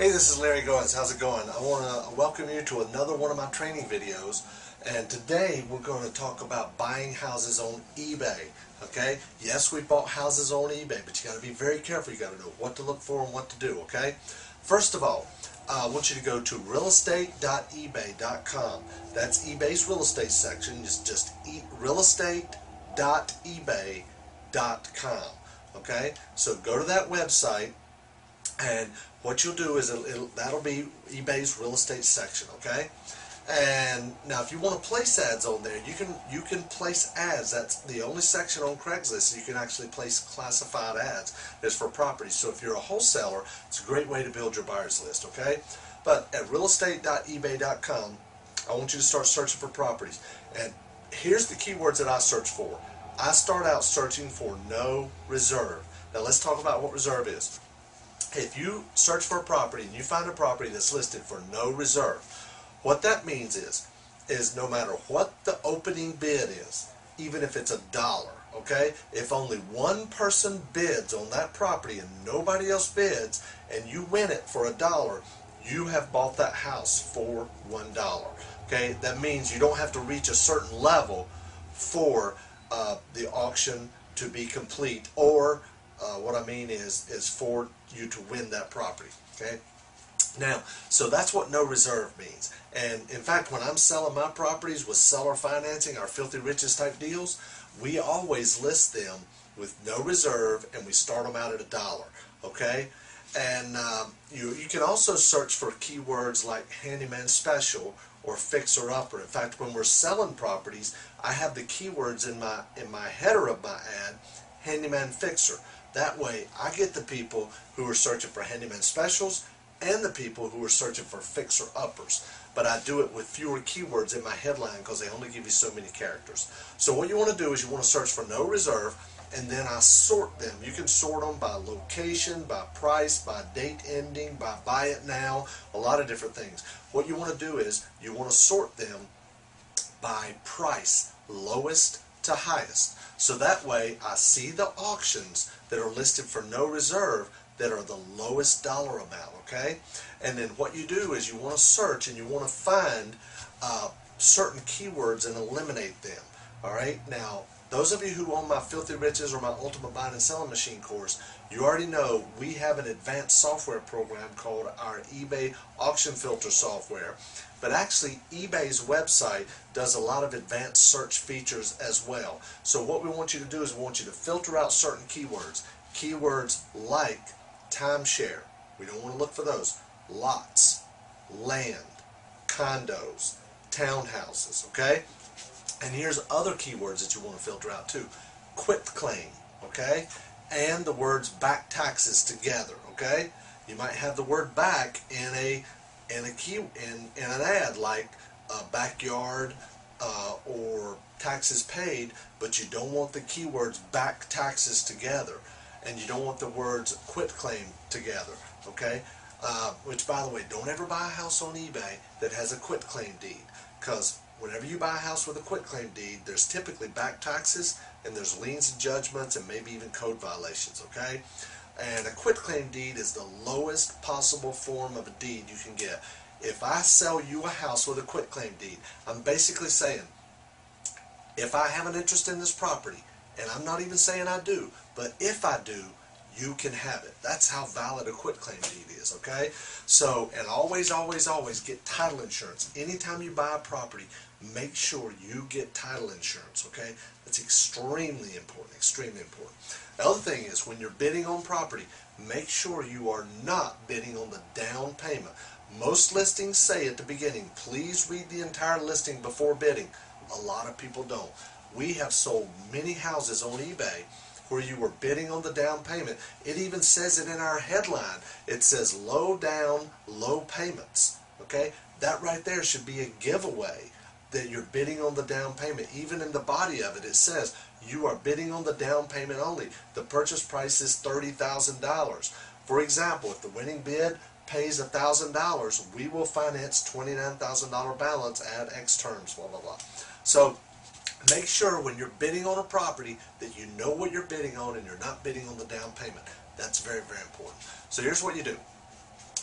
Hey, this is Larry Goins. How's it going? I want to welcome you to another one of my training videos. And today we're going to talk about buying houses on eBay. Okay? Yes, we bought houses on eBay, but you got to be very careful. You got to know what to look for and what to do. Okay? First of all, uh, I want you to go to realestate.ebay.com. That's eBay's real estate section. Just just e realestate.ebay.com. Okay? So go to that website and what you'll do is it'll, it'll, that'll be eBay's real estate section, okay? And now, if you want to place ads on there, you can you can place ads. That's the only section on Craigslist you can actually place classified ads is for properties. So if you're a wholesaler, it's a great way to build your buyers list, okay? But at realestate.ebay.com, I want you to start searching for properties. And here's the keywords that I search for. I start out searching for no reserve. Now let's talk about what reserve is if you search for a property and you find a property that's listed for no reserve, what that means is, is no matter what the opening bid is, even if it's a dollar, okay, if only one person bids on that property and nobody else bids, and you win it for a dollar, you have bought that house for one dollar. Okay, that means you don't have to reach a certain level for uh, the auction to be complete or uh, what I mean is, is for you to win that property. Okay. Now, so that's what no reserve means. And in fact, when I'm selling my properties with seller financing, our filthy riches type deals, we always list them with no reserve and we start them out at a dollar. Okay? And um, you, you can also search for keywords like handyman special or fixer upper. In fact, when we're selling properties, I have the keywords in my in my header of my ad, handyman fixer. That way, I get the people who are searching for handyman specials and the people who are searching for fixer uppers. But I do it with fewer keywords in my headline because they only give you so many characters. So what you want to do is you want to search for no reserve and then I sort them. You can sort them by location, by price, by date ending, by buy it now, a lot of different things. What you want to do is you want to sort them by price, lowest to highest. So that way I see the auctions that are listed for no reserve that are the lowest dollar amount, okay? And then what you do is you want to search and you want to find uh, certain keywords and eliminate them, all right? Now, those of you who own my Filthy Riches or my Ultimate Buying and Selling Machine course, you already know we have an advanced software program called our eBay Auction Filter software. But actually, eBay's website does a lot of advanced search features as well. So what we want you to do is we want you to filter out certain keywords. Keywords like timeshare. We don't want to look for those. Lots, land, condos, townhouses, okay? And here's other keywords that you want to filter out too. Quit claim, okay? And the words back taxes together, okay? You might have the word back in a in a key in, in an ad like uh, backyard uh, or taxes paid, but you don't want the keywords back taxes together, and you don't want the words quit claim together. Okay, uh, which by the way, don't ever buy a house on eBay that has a quit claim deed, because whenever you buy a house with a quit claim deed, there's typically back taxes and there's liens and judgments and maybe even code violations. Okay. And a quitclaim deed is the lowest possible form of a deed you can get. If I sell you a house with a quitclaim deed, I'm basically saying, if I have an interest in this property, and I'm not even saying I do, but if I do, you can have it. That's how valid a quitclaim deed is, okay? So, and always, always, always get title insurance. Anytime you buy a property, make sure you get title insurance, okay? That's extremely important, extremely important. The other thing is when you're bidding on property, make sure you are not bidding on the down payment. Most listings say at the beginning, please read the entire listing before bidding. A lot of people don't. We have sold many houses on eBay where you were bidding on the down payment. It even says it in our headline. It says low down, low payments. Okay? That right there should be a giveaway that you're bidding on the down payment. Even in the body of it, it says you are bidding on the down payment only. The purchase price is $30,000. For example, if the winning bid pays $1,000, we will finance $29,000 balance at X terms, blah, blah, blah. So make sure when you're bidding on a property that you know what you're bidding on and you're not bidding on the down payment. That's very, very important. So here's what you do.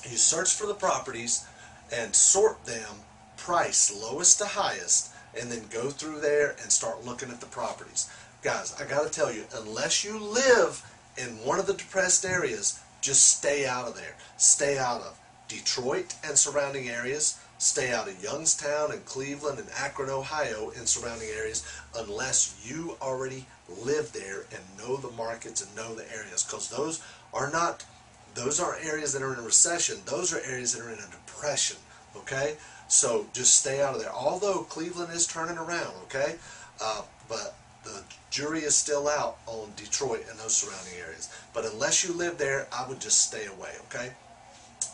you search for the properties and sort them price lowest to highest and then go through there and start looking at the properties. Guys, I got to tell you, unless you live in one of the depressed areas, just stay out of there. Stay out of Detroit and surrounding areas. Stay out of Youngstown and Cleveland and Akron, Ohio and surrounding areas unless you already live there and know the markets and know the areas because those are not those are areas that are in a recession. Those are areas that are in a depression. Okay? So just stay out of there. Although Cleveland is turning around, okay? Uh, but the jury is still out on Detroit and those surrounding areas. But unless you live there, I would just stay away, okay?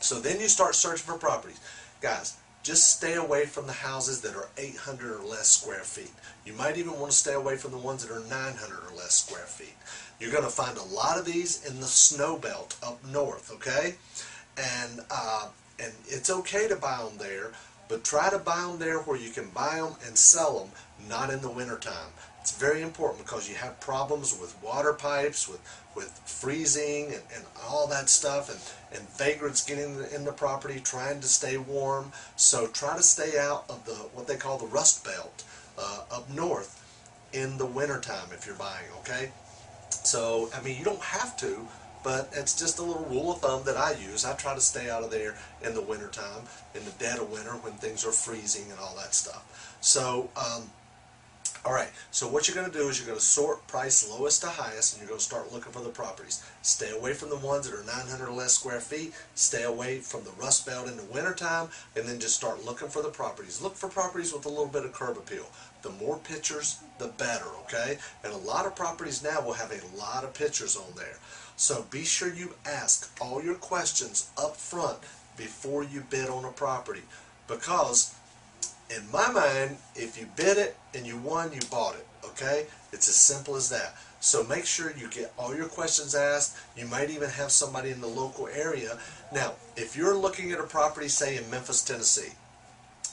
So then you start searching for properties. Guys, just stay away from the houses that are 800 or less square feet. You might even want to stay away from the ones that are 900 or less square feet. You're going to find a lot of these in the snow belt up north, okay? And, uh, and it's okay to buy them there, but try to buy them there where you can buy them and sell them, not in the wintertime. It's very important because you have problems with water pipes, with, with freezing and, and all that stuff, and, and vagrants getting in the property, trying to stay warm. So try to stay out of the what they call the rust belt uh, up north in the wintertime if you're buying, okay? So, I mean, you don't have to, but it's just a little rule of thumb that I use. I try to stay out of there in the wintertime, in the dead of winter when things are freezing and all that stuff. So, um, all right, so what you're going to do is you're going to sort price lowest to highest and you're going to start looking for the properties. Stay away from the ones that are 900 or less square feet. Stay away from the rust belt in the wintertime and then just start looking for the properties. Look for properties with a little bit of curb appeal. The more pictures, the better, okay? And a lot of properties now will have a lot of pictures on there. So be sure you ask all your questions up front before you bid on a property because in my mind, if you bid it and you won, you bought it. Okay? It's as simple as that. So make sure you get all your questions asked. You might even have somebody in the local area. Now, if you're looking at a property, say in Memphis, Tennessee,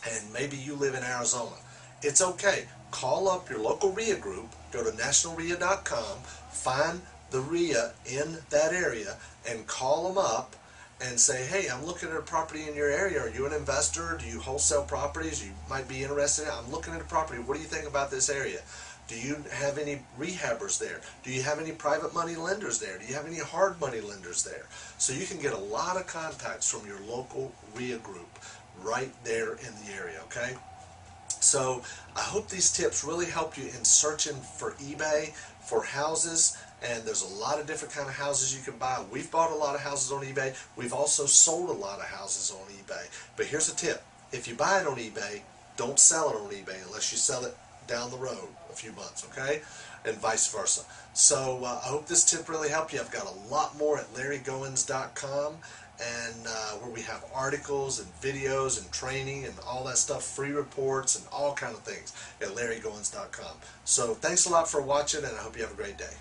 and maybe you live in Arizona, it's okay. Call up your local REIA group, go to nationalreia.com, find the REIA in that area, and call them up and say, hey, I'm looking at a property in your area. Are you an investor? Do you wholesale properties? You might be interested in. I'm looking at a property. What do you think about this area? Do you have any rehabbers there? Do you have any private money lenders there? Do you have any hard money lenders there? So you can get a lot of contacts from your local REIA group right there in the area, okay? So I hope these tips really help you in searching for eBay for houses and there's a lot of different kind of houses you can buy. We've bought a lot of houses on eBay. We've also sold a lot of houses on eBay. But here's a tip. If you buy it on eBay, don't sell it on eBay unless you sell it down the road a few months, okay? And vice versa. So uh, I hope this tip really helped you. I've got a lot more at larrygoins.com and uh, where we have articles and videos and training and all that stuff, free reports and all kind of things at larrygoins.com. So thanks a lot for watching and I hope you have a great day.